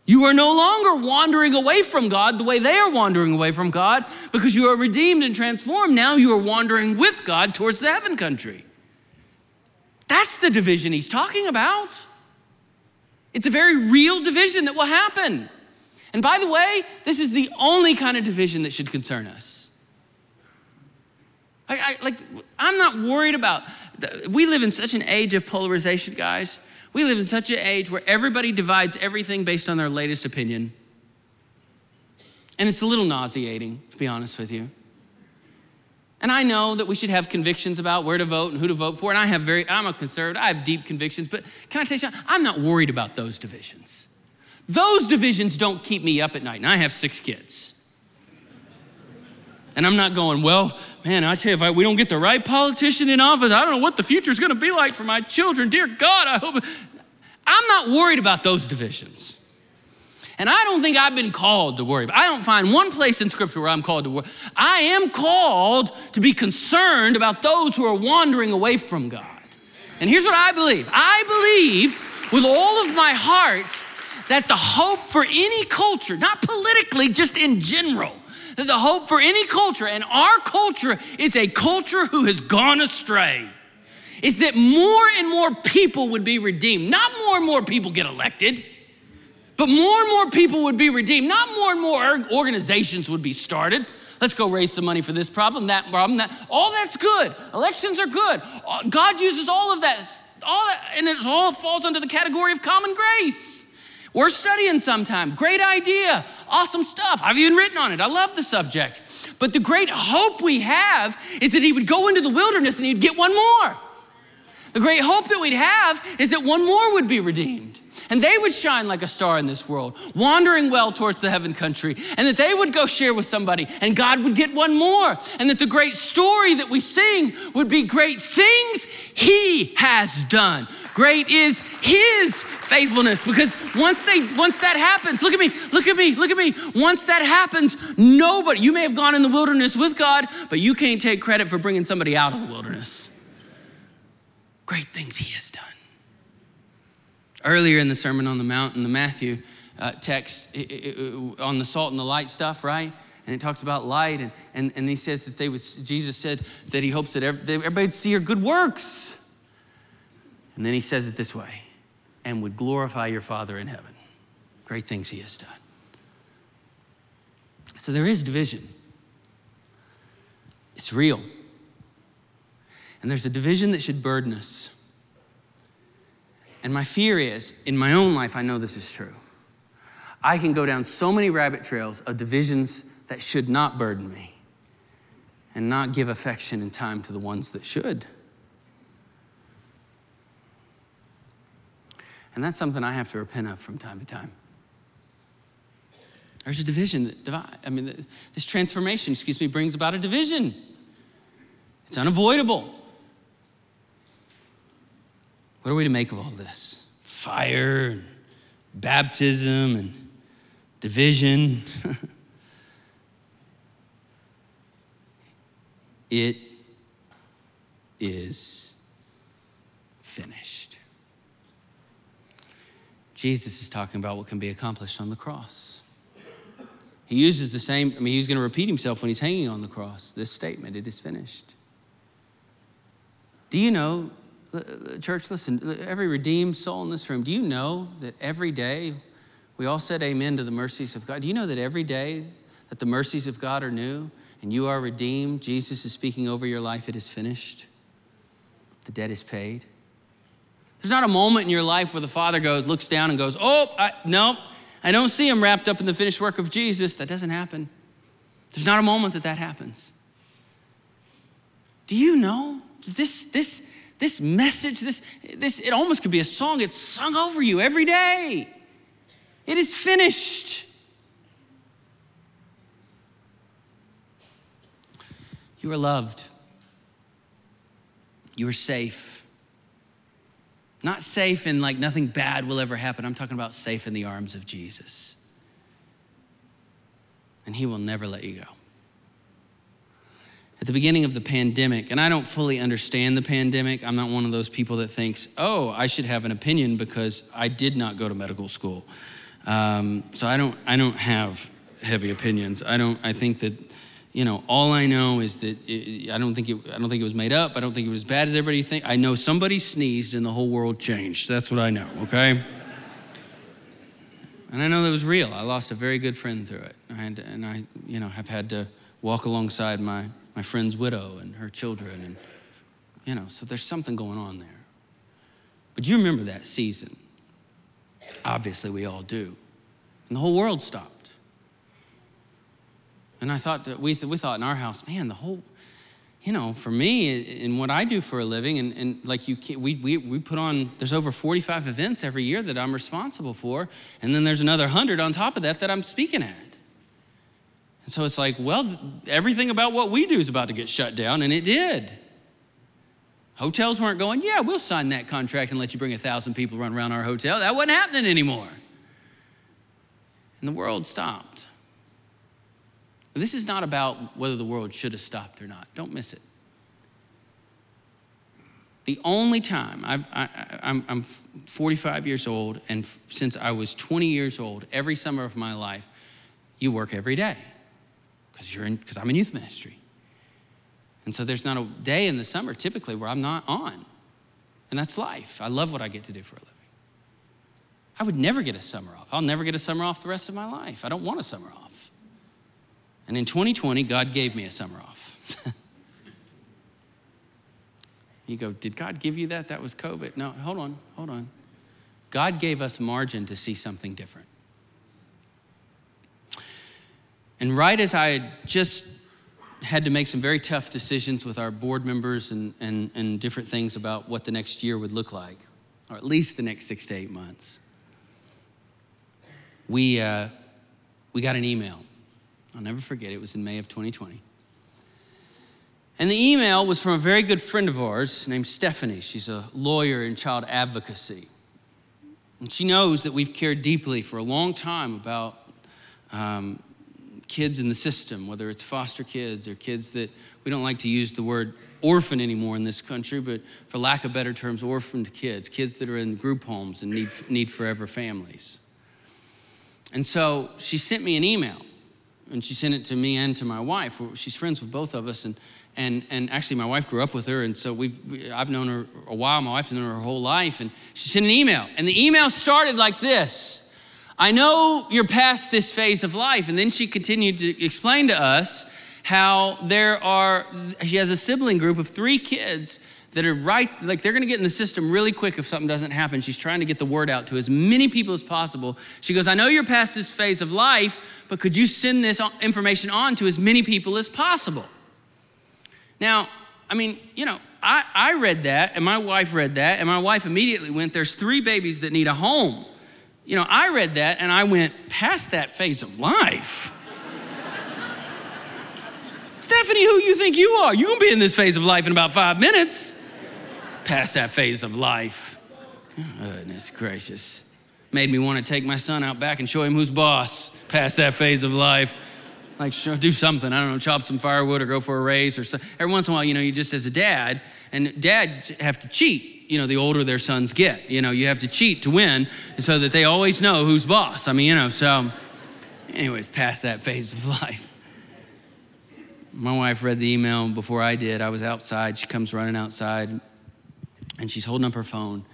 S1: You are no longer wandering away from God the way they are wandering away from God because you are redeemed and transformed. Now you are wandering with God towards the heaven country. That's the division he's talking about. It's a very real division that will happen. And by the way, this is the only kind of division that should concern us. I, I, like, I'm not worried about, we live in such an age of polarization, guys, We live in such an age where everybody divides everything based on their latest opinion. And it's a little nauseating, to be honest with you. And I know that we should have convictions about where to vote and who to vote for. And I have very, I'm a conservative, I have deep convictions, but can I tell you something? I'm not worried about those divisions. Those divisions don't keep me up at night. And I have six kids. And I'm not going, well, man, I tell you, if I, we don't get the right politician in office, I don't know what the future is to be like for my children. Dear God, I hope. I'm not worried about those divisions. And I don't think I've been called to worry. I don't find one place in Scripture where I'm called to worry. I am called to be concerned about those who are wandering away from God. And here's what I believe I believe with all of my heart that the hope for any culture, not politically, just in general, that the hope for any culture, and our culture is a culture who has gone astray, is that more and more people would be redeemed. Not more and more people get elected, but more and more people would be redeemed. Not more and more organizations would be started. Let's go raise some money for this problem, that problem, that. All that's good. Elections are good. Uh, God uses all of that, all that, and it all falls under the category of common grace. We're studying sometime. Great idea. Awesome stuff. I've even written on it. I love the subject. But the great hope we have is that he would go into the wilderness and he'd get one more. The great hope that we'd have is that one more would be redeemed. And they would shine like a star in this world, wandering well towards the heaven country, and that they would go share with somebody, and God would get one more. And that the great story that we sing would be great things He has done. Great is his faithfulness because once they once that happens, look at me, look at me, look at me. Once that happens, nobody, you may have gone in the wilderness with God, but you can't take credit for bringing somebody out of the wilderness. Great things he has done. Earlier in the Sermon on the Mount in the Matthew uh, text it, it, on the salt and the light stuff, right? and it talks about light and, and, and he says that they would jesus said that he hopes that everybody would see your good works and then he says it this way and would glorify your Father in heaven. Great things he has done. So there is division, it's real. And there's a division that should burden us. And my fear is, in my own life, I know this is true. I can go down so many rabbit trails of divisions that should not burden me and not give affection and time to the ones that should. And that's something I have to repent of from time to time. There's a division that divide. I mean, this transformation, excuse me, brings about a division. It's unavoidable. What are we to make of all this? Fire, and baptism, and division. it is finished. Jesus is talking about what can be accomplished on the cross. He uses the same, I mean, he's going to repeat himself when he's hanging on the cross this statement it is finished. Do you know, church, listen, every redeemed soul in this room, do you know that every day we all said amen to the mercies of God? Do you know that every day that the mercies of God are new and you are redeemed, Jesus is speaking over your life, it is finished? The debt is paid. There's not a moment in your life where the Father goes, looks down and goes, Oh, I, no, I don't see him wrapped up in the finished work of Jesus. That doesn't happen. There's not a moment that that happens. Do you know this, this, this message, this, this, it almost could be a song. It's sung over you every day. It is finished. You are loved. You are safe. Not safe in like nothing bad will ever happen. I'm talking about safe in the arms of Jesus. And He will never let you go. At the beginning of the pandemic, and I don't fully understand the pandemic, I'm not one of those people that thinks, oh, I should have an opinion because I did not go to medical school. Um, so I don't, I don't have heavy opinions. I don't, I think that you know, all I know is that it, I don't think it, I don't think it was made up. I don't think it was as bad as everybody think. I know somebody sneezed and the whole world changed. That's what I know. Okay. And I know that was real. I lost a very good friend through it. I and I, you know, have had to walk alongside my, my friend's widow and her children. And, you know, so there's something going on there. But you remember that season. Obviously, we all do. And the whole world stopped. And I thought that we, we thought in our house, man, the whole, you know, for me and what I do for a living, and, and like you, we, we, we put on, there's over 45 events every year that I'm responsible for. And then there's another 100 on top of that that I'm speaking at. So it's like, well, everything about what we do is about to get shut down, and it did. Hotels weren't going, yeah, we'll sign that contract and let you bring a thousand people run around our hotel. That wasn't happening anymore. And the world stopped. This is not about whether the world should have stopped or not. Don't miss it. The only time I've, I, am 45 years old, and since I was 20 years old, every summer of my life, you work every day because you're in because I'm in youth ministry. And so there's not a day in the summer typically where I'm not on. And that's life. I love what I get to do for a living. I would never get a summer off. I'll never get a summer off the rest of my life. I don't want a summer off. And in 2020, God gave me a summer off. you go, Did God give you that? That was COVID. No, hold on, hold on. God gave us margin to see something different. And right as I had just had to make some very tough decisions with our board members and, and, and different things about what the next year would look like, or at least the next six to eight months. We, uh, we got an email. I'll never forget, it was in May of 2020. And the email was from a very good friend of ours named Stephanie. She's a lawyer in child advocacy. And she knows that we've cared deeply for a long time about um, kids in the system, whether it's foster kids or kids that we don't like to use the word orphan anymore in this country, but for lack of better terms, orphaned kids, kids that are in group homes and need, need forever families. And so she sent me an email, and she sent it to me and to my wife. She's friends with both of us, and and and actually my wife grew up with her, and so we've we, I've known her a while. My wife's known her her whole life, and she sent an email, and the email started like this. I know you're past this phase of life. And then she continued to explain to us how there are, she has a sibling group of three kids that are right, like they're gonna get in the system really quick if something doesn't happen. She's trying to get the word out to as many people as possible. She goes, I know you're past this phase of life, but could you send this information on to as many people as possible? Now, I mean, you know, I, I read that and my wife read that, and my wife immediately went, There's three babies that need a home you know, I read that and I went, past that phase of life. Stephanie, who you think you are? You're gonna be in this phase of life in about five minutes. Past that phase of life. Goodness gracious. Made me want to take my son out back and show him who's boss past that phase of life. Like, do something, I don't know, chop some firewood or go for a race or so. Every once in a while, you know, you just as a dad, and dads have to cheat you know, the older their sons get. You know, you have to cheat to win so that they always know who's boss. I mean, you know, so, anyways, past that phase of life. My wife read the email before I did. I was outside. She comes running outside and she's holding up her phone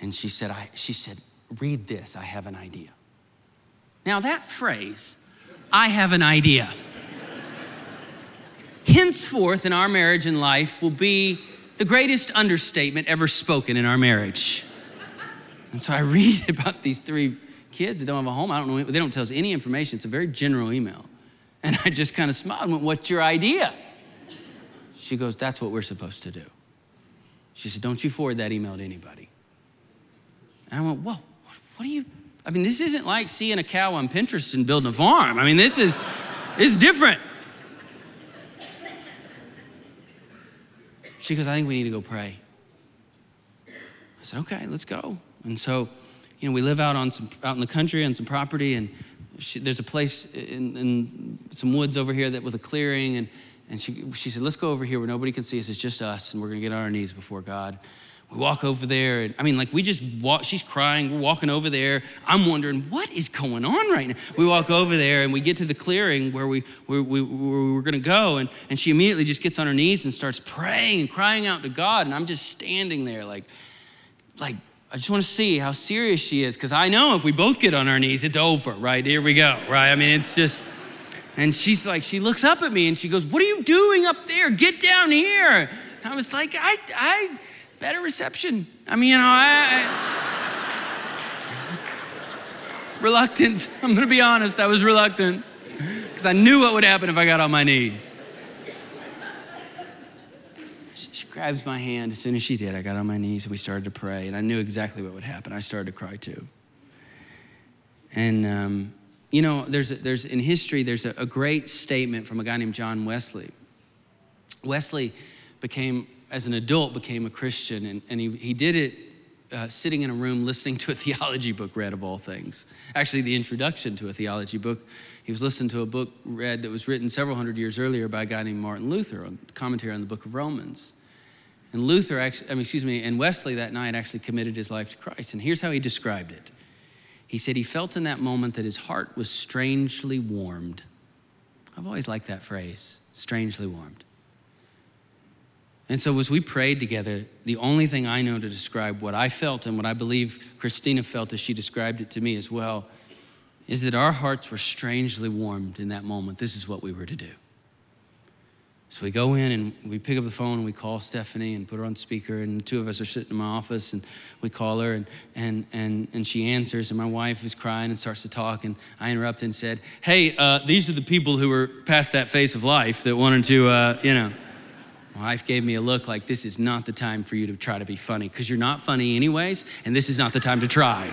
S1: and she said, I, she said, read this. I have an idea. Now, that phrase, I have an idea, henceforth in our marriage and life will be the greatest understatement ever spoken in our marriage. And so I read about these three kids that don't have a home. I don't know, they don't tell us any information. It's a very general email. And I just kind of smiled and went, What's your idea? She goes, That's what we're supposed to do. She said, Don't you forward that email to anybody. And I went, Whoa, what are you? I mean, this isn't like seeing a cow on Pinterest and building a farm. I mean, this is, is different. She goes, I think we need to go pray. I said, okay, let's go. And so, you know, we live out on some out in the country on some property, and she, there's a place in, in, some woods over here that with a clearing, and and she she said, let's go over here where nobody can see us. It's just us, and we're gonna get on our knees before God. We walk over there, and I mean, like we just walk. She's crying. We're walking over there. I'm wondering what is going on right now. We walk over there, and we get to the clearing where we where we, where we were going to go, and and she immediately just gets on her knees and starts praying and crying out to God, and I'm just standing there like, like I just want to see how serious she is, because I know if we both get on our knees, it's over. Right here we go. Right. I mean, it's just. And she's like, she looks up at me and she goes, What are you doing up there? Get down here. I was like, I, I, better reception. I mean, you know, I, I reluctant. I'm gonna be honest, I was reluctant because I knew what would happen if I got on my knees. She, grabs my hand. As soon as she did, I got on my knees and we started to pray, and I knew exactly what would happen. I started to cry too. And, um, you know, there's, a, there's in history, there's a, a great statement from a guy named John Wesley. Wesley became, as an adult, became a Christian, and, and he, he did it uh, sitting in a room listening to a theology book read of all things. Actually, the introduction to a theology book. He was listening to a book read that was written several hundred years earlier by a guy named Martin Luther, a commentary on the book of Romans. And Luther, actually, I mean, excuse me, and Wesley that night actually committed his life to Christ. And here's how he described it he said he felt in that moment that his heart was strangely warmed. I've always liked that phrase, strangely warmed. And so, as we prayed together, the only thing I know to describe what I felt and what I believe Christina felt as she described it to me as well is that our hearts were strangely warmed in that moment. This is what we were to do. So we go in and we pick up the phone and we call Stephanie and put her on speaker. And the two of us are sitting in my office and we call her and, and, and, and she answers. And my wife is crying and starts to talk. And I interrupt and said, Hey, uh, these are the people who were past that phase of life that wanted to, uh, you know. My wife gave me a look like this is not the time for you to try to be funny because you're not funny anyways, and this is not the time to try.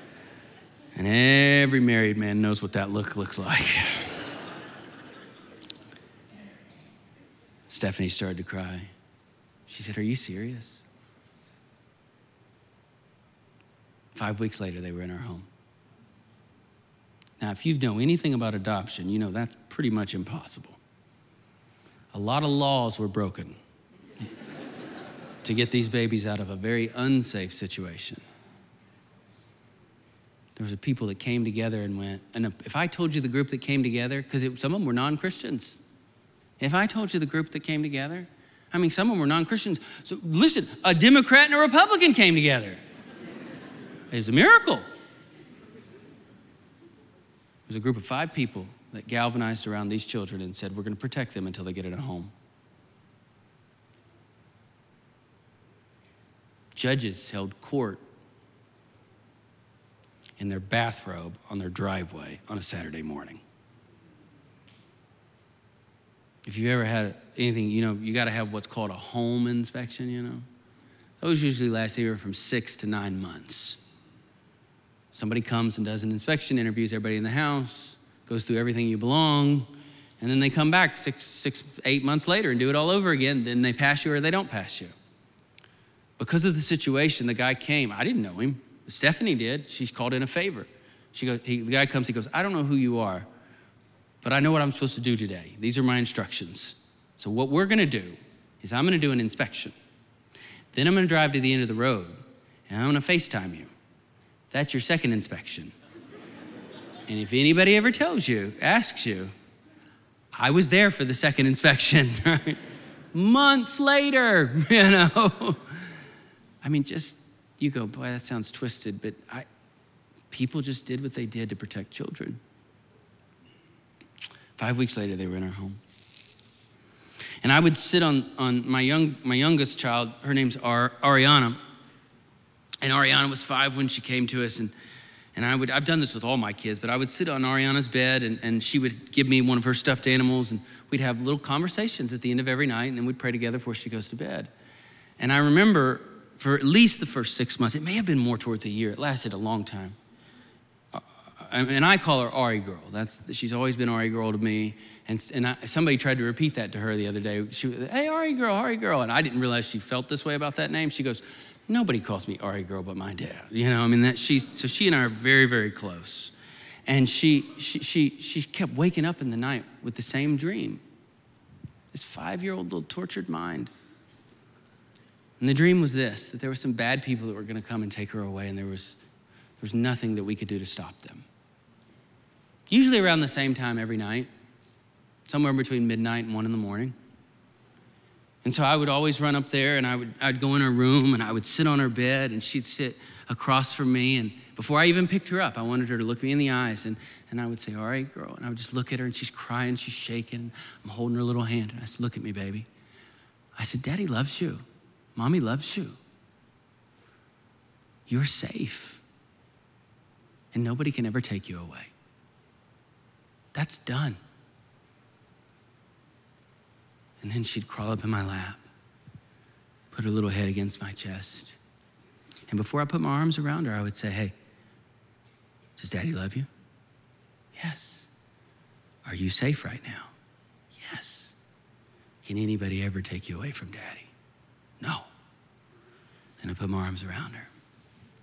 S1: and every married man knows what that look looks like. Stephanie started to cry. She said, Are you serious? Five weeks later, they were in our home. Now, if you know anything about adoption, you know that's pretty much impossible. A lot of laws were broken to get these babies out of a very unsafe situation. There was a people that came together and went, and if I told you the group that came together, because some of them were non Christians, if I told you the group that came together, I mean, some of them were non Christians. So listen, a Democrat and a Republican came together. It was a miracle. It was a group of five people that galvanized around these children and said, We're going to protect them until they get a home. Judges held court in their bathrobe on their driveway on a Saturday morning. If you've ever had anything, you know, you got to have what's called a home inspection, you know. Those usually last anywhere from six to nine months. Somebody comes and does an inspection, interviews everybody in the house, goes through everything you belong, and then they come back six, six, eight months later and do it all over again. Then they pass you or they don't pass you. Because of the situation, the guy came. I didn't know him. Stephanie did. She called in a favor. She goes, he, the guy comes, he goes, I don't know who you are, but I know what I'm supposed to do today. These are my instructions. So, what we're gonna do is I'm gonna do an inspection. Then I'm gonna drive to the end of the road and I'm gonna FaceTime you. That's your second inspection. And if anybody ever tells you, asks you, I was there for the second inspection, right? Months later, you know. I mean, just, you go, boy, that sounds twisted, but I, people just did what they did to protect children. Five weeks later, they were in our home. And I would sit on, on my, young, my youngest child, her name's Ar, Ariana. And Ariana was five when she came to us. And, and I would, I've done this with all my kids, but I would sit on Ariana's bed and, and she would give me one of her stuffed animals. And we'd have little conversations at the end of every night. And then we'd pray together before she goes to bed. And I remember for at least the first six months, it may have been more towards a year, it lasted a long time uh, and I call her Ari girl. That's she's always been Ari girl to me. And, and I, somebody tried to repeat that to her the other day. She, was, hey, Ari girl, Ari girl, and I didn't realize she felt this way about that name. She goes, nobody calls me Ari girl but my dad. You know, I mean that she's so she and I are very very close, and she she she she kept waking up in the night with the same dream. This five year old little tortured mind. And the dream was this: that there were some bad people that were going to come and take her away, and there was there was nothing that we could do to stop them usually around the same time every night, somewhere between midnight and one in the morning. And so I would always run up there and I would I'd go in her room and I would sit on her bed and she'd sit across from me. And before I even picked her up, I wanted her to look me in the eyes. And, and I would say, Ari, girl. And I would just look at her and she's crying, she's shaking. I'm holding her little hand. And I said, Look at me, baby. I said, Daddy loves you. Mommy loves you. You're safe. And nobody can ever take you away. That's done. And then she'd crawl up in my lap, put her little head against my chest. And before I put my arms around her, I would say, Hey, does daddy love you? Yes. Are you safe right now? Yes. Can anybody ever take you away from daddy? No. Then I put my arms around her,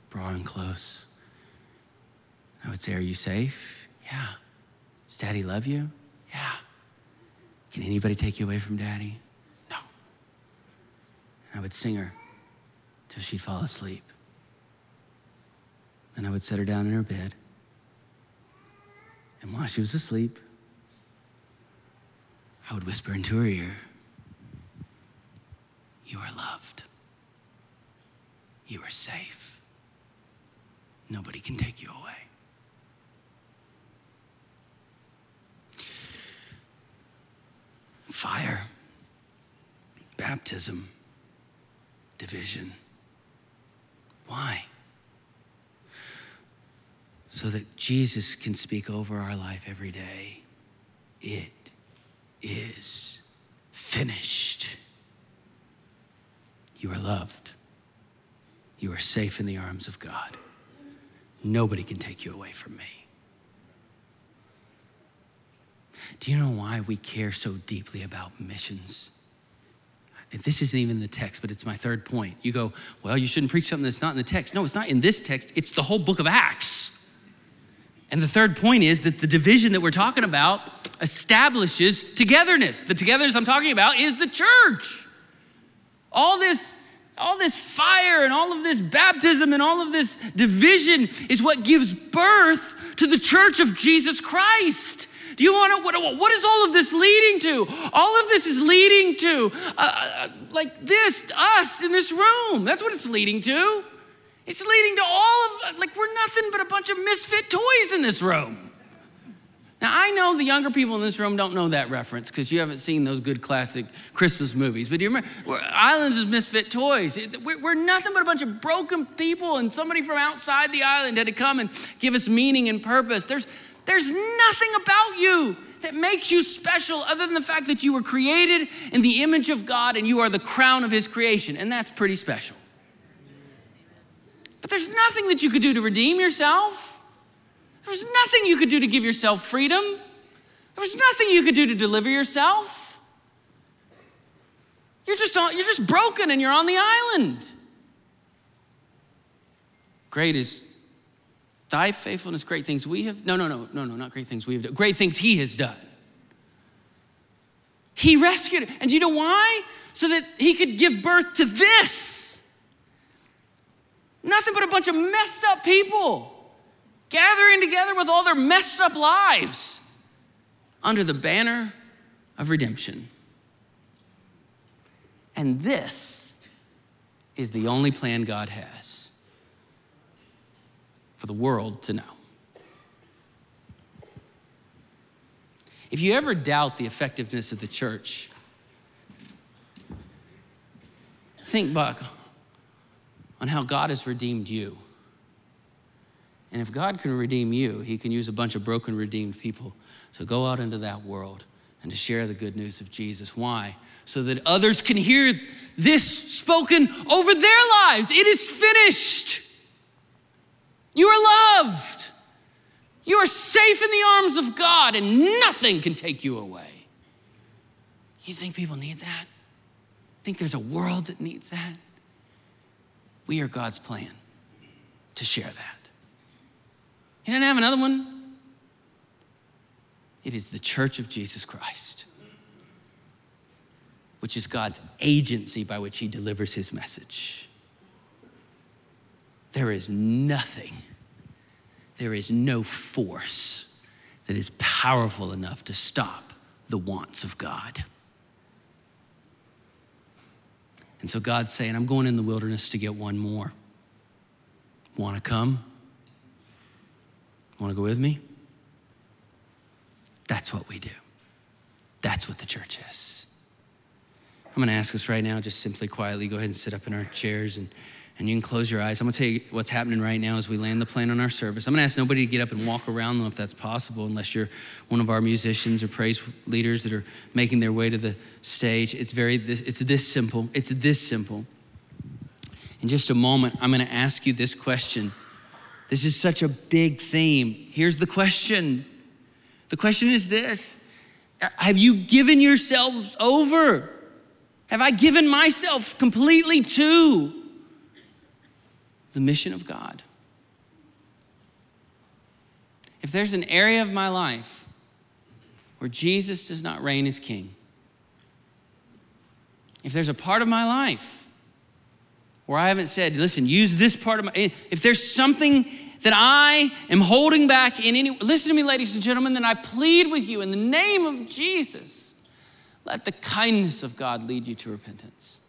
S1: brought her close. I would say, Are you safe? Yeah. Does daddy love you? Can anybody take you away from daddy? No. And I would sing her till she'd fall asleep. Then I would set her down in her bed. And while she was asleep, I would whisper into her ear, You are loved. You are safe. Nobody can take you away. Fire, baptism, division. Why? So that Jesus can speak over our life every day. It is finished. You are loved. You are safe in the arms of God. Nobody can take you away from me. Do you know why we care so deeply about missions? This isn't even the text, but it's my third point. You go, well, you shouldn't preach something that's not in the text. No, it's not in this text, it's the whole book of Acts. And the third point is that the division that we're talking about establishes togetherness. The togetherness I'm talking about is the church. All this all this fire and all of this baptism and all of this division is what gives birth to the church of Jesus Christ. Do you want to, what, what is all of this leading to? All of this is leading to, uh, uh, like this, us in this room. That's what it's leading to. It's leading to all of, like, we're nothing but a bunch of misfit toys in this room. Now, I know the younger people in this room don't know that reference because you haven't seen those good classic Christmas movies. But do you remember? Islands is misfit toys. We're nothing but a bunch of broken people, and somebody from outside the island had to come and give us meaning and purpose. There's, there's nothing about you that makes you special other than the fact that you were created in the image of God and you are the crown of His creation, and that's pretty special. But there's nothing that you could do to redeem yourself. There's nothing you could do to give yourself freedom. There's nothing you could do to deliver yourself. You're just, on, you're just broken and you're on the island. Great is thy faithfulness, great things we have. No, no, no, no, no, not great things we have done. Great things he has done. He rescued. And do you know why? So that he could give birth to this. Nothing but a bunch of messed up people gathering together with all their messed up lives under the banner of redemption. And this is the only plan God has for the world to know. If you ever doubt the effectiveness of the church, think back on how God has redeemed you. And if God can redeem you, He can use a bunch of broken, redeemed people to go out into that world and to share the good news of Jesus. Why? So that others can hear this spoken over their lives. It is finished. You are loved. You are safe in the arms of God, and nothing can take you away. You think people need that? Think there's a world that needs that? We are God's plan to share that. He didn't have another one. It is the church of Jesus Christ, which is God's agency by which he delivers his message. There is nothing, there is no force that is powerful enough to stop the wants of God. And so God's saying, I'm going in the wilderness to get one more. Want to come? Want to go with me? That's what we do. That's what the church is. I'm going to ask us right now, just simply quietly go ahead and sit up in our chairs and, and you can close your eyes. I'm to tell you what's happening right now as we land the plane on our service. I'm to ask nobody to get up and walk around them if that's possible, unless you're one of our musicians or praise leaders that are making their way to the stage. It's very, it's this simple. It's this simple. In just a moment, I'm to ask you this question. This is such a big theme. Here's the question the question is this Have you given yourselves over? Have I given myself completely to the mission of God? If there's an area of my life where Jesus does not reign as king, if there's a part of my life where I haven't said, listen, use this part of my, if there's something that I am holding back in any, listen to me, ladies and gentlemen, then I plead with you in the name of Jesus let the kindness of God lead you to repentance.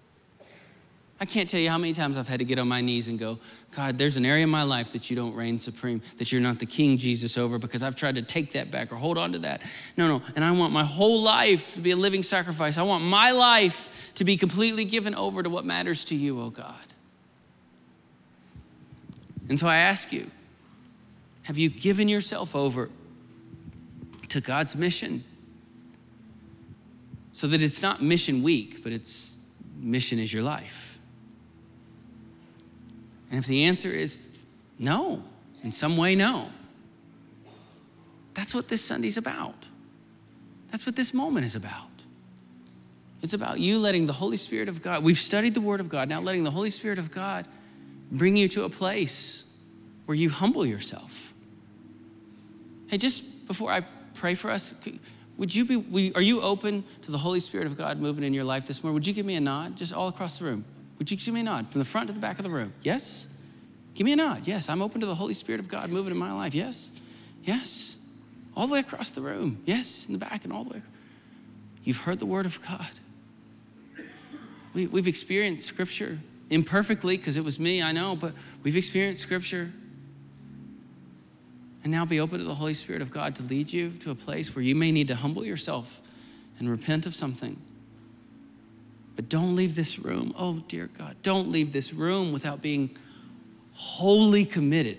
S1: I can't tell you how many times I've had to get on my knees and go, God, there's an area in my life that you don't reign supreme, that you're not the King Jesus over because I've tried to take that back or hold on to that. No, no. And I want my whole life to be a living sacrifice. I want my life to be completely given over to what matters to you, oh God. And so I ask you, have you given yourself over to God's mission? so that it's not mission week, but it's mission is your life. And if the answer is no, in some way, no, that's what this Sunday's about. That's what this moment is about. It's about you letting the Holy Spirit of God, we've studied the Word of God, now letting the Holy Spirit of God bring you to a place where you humble yourself. Hey, just before I pray for us, would you be, are you open to the Holy Spirit of God moving in your life this morning? Would you give me a nod just all across the room? Would you give me a nod from the front to the back of the room? Yes? Give me a nod. Yes, I'm open to the Holy Spirit of God moving in my life. Yes? Yes? All the way across the room. Yes, in the back and all the way. You've heard the word of God. We, we've experienced scripture imperfectly because it was me, I know, but we've experienced scripture and now be open to the Holy Spirit of God to lead you to a place where you may need to humble yourself and repent of something. But don't leave this room. Oh, dear God, don't leave this room without being wholly committed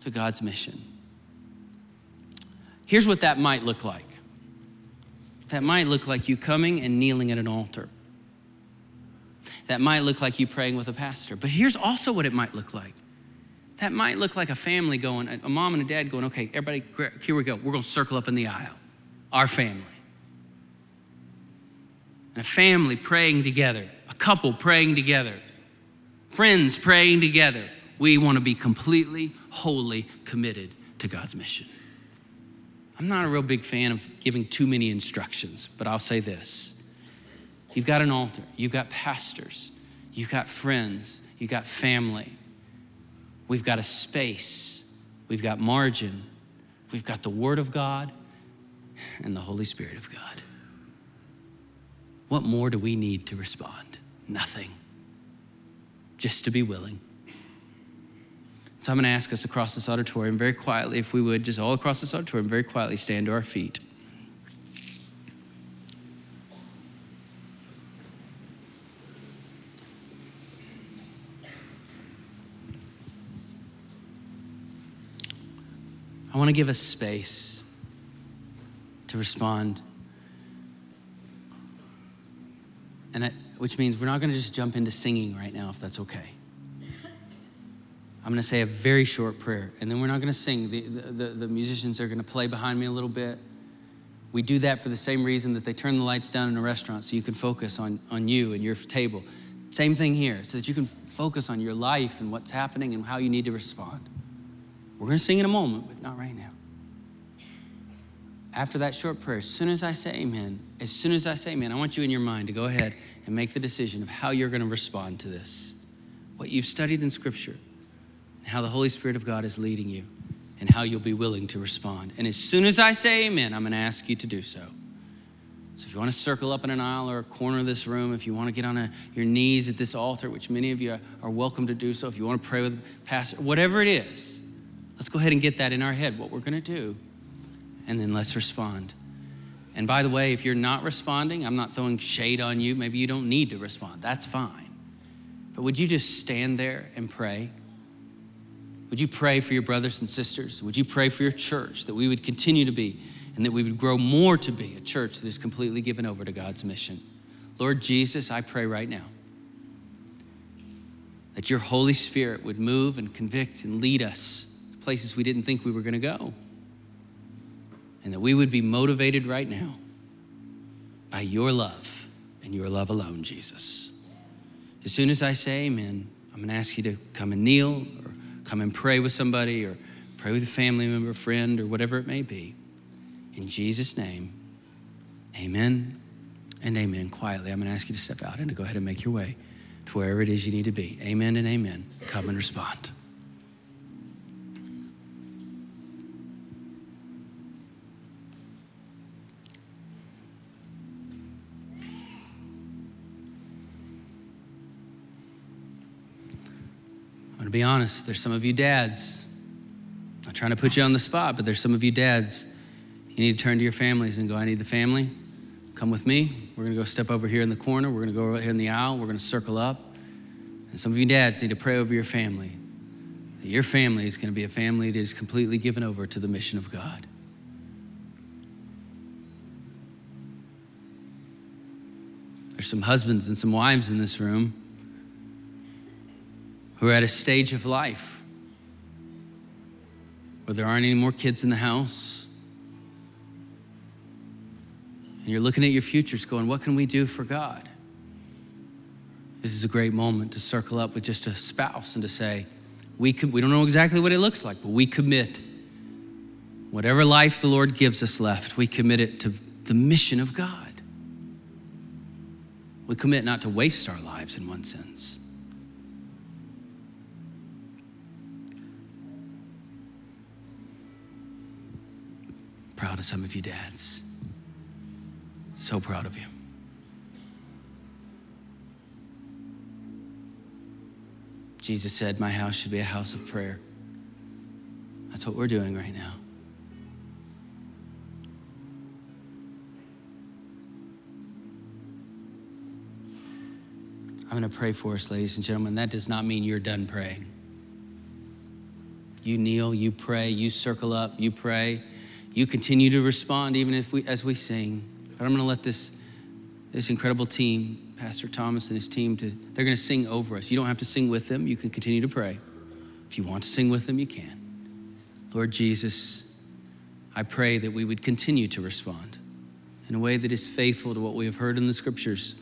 S1: to God's mission. Here's what that might look like that might look like you coming and kneeling at an altar. That might look like you praying with a pastor. But here's also what it might look like that might look like a family going, a mom and a dad going, okay, everybody, here we go. We're going to circle up in the aisle. Our family. And a family praying together, a couple praying together, friends praying together. We want to be completely, wholly committed to God's mission. I'm not a real big fan of giving too many instructions, but I'll say this. You've got an altar, you've got pastors, you've got friends, you've got family We've got a space, we've got margin, we've got the Word of God and the Holy Spirit of God. What more do we need to respond? Nothing. Just to be willing. So I'm going to ask us across this auditorium very quietly, if we would, just all across this auditorium, very quietly stand to our feet. I want to give us space to respond. And I, which means we're not going to just jump into singing right now, if that's okay. I'm going to say a very short prayer, and then we're not going to sing. The, the, the musicians are going to play behind me a little bit. We do that for the same reason that they turn the lights down in a restaurant so you can focus on, on you and your table. Same thing here, so that you can focus on your life and what's happening and how you need to respond. We're going to sing in a moment, but not right now. After that short prayer, as soon as I say amen, as soon as I say amen, I want you in your mind to go ahead and make the decision of how you're going to respond to this. What you've studied in Scripture, how the Holy Spirit of God is leading you, and how you'll be willing to respond. And as soon as I say amen, I'm going to ask you to do so. So if you want to circle up in an aisle or a corner of this room, if you want to get on a, your knees at this altar, which many of you are welcome to do so, if you want to pray with pastor, whatever it is, Let's go ahead and get that in our head, what we're going to do, and then let's respond. And by the way, if you're not responding, I'm not throwing shade on you. Maybe you don't need to respond. That's fine. But would you just stand there and pray? Would you pray for your brothers and sisters? Would you pray for your church that we would continue to be and that we would grow more to be a church that is completely given over to God's mission? Lord Jesus, I pray right now that your Holy Spirit would move and convict and lead us to places we didn't think we were going to go. And that we would be motivated right now by your love and your love alone, Jesus. As soon as I say amen, I'm going to ask you to come and kneel or come and pray with somebody or pray with a family member, friend, or whatever it may be. In Jesus' name, amen and amen. Quietly, I'm going to ask you to step out and to go ahead and make your way to wherever it is you need to be. Amen and amen. Come and respond. Going to be honest, there's some of you dads. I'm not trying to put you on the spot, but there's some of you dads. You need to turn to your families and go, I need the family. Come with me. We're going to go step over here in the corner. We're going to go over here in the aisle. We're going to circle up. And some of you dads need to pray over your family. Your family is going to be a family that is completely given over to the mission of God. There's some husbands and some wives in this room who are at a stage of life where there aren't any more kids in the house. And you're looking at your futures going, what can we do for God? This is a great moment to circle up with just a spouse and to say, we, com- we don't know exactly what it looks like, but we commit. Whatever life the Lord gives us left, we commit it to the mission of God. We commit not to waste our lives in one sense. Proud of some of you dads. So proud of you. Jesus said, My house should be a house of prayer. That's what we're doing right now. I'm going to pray for us, ladies and gentlemen. That does not mean you're done praying. You kneel, you pray, you circle up, you pray, you continue to respond even if we, as we sing. But I'm going to let this, this incredible team, Pastor Thomas and his team, to, they're going to sing over us. You don't have to sing with them. You can continue to pray. If you want to sing with them, you can. Lord Jesus, I pray that we would continue to respond in a way that is faithful to what we have heard in the scriptures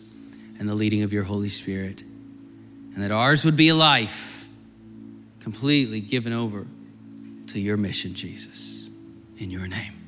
S1: and the leading of your Holy Spirit. And that ours would be a life completely given over to your mission, Jesus. In your name.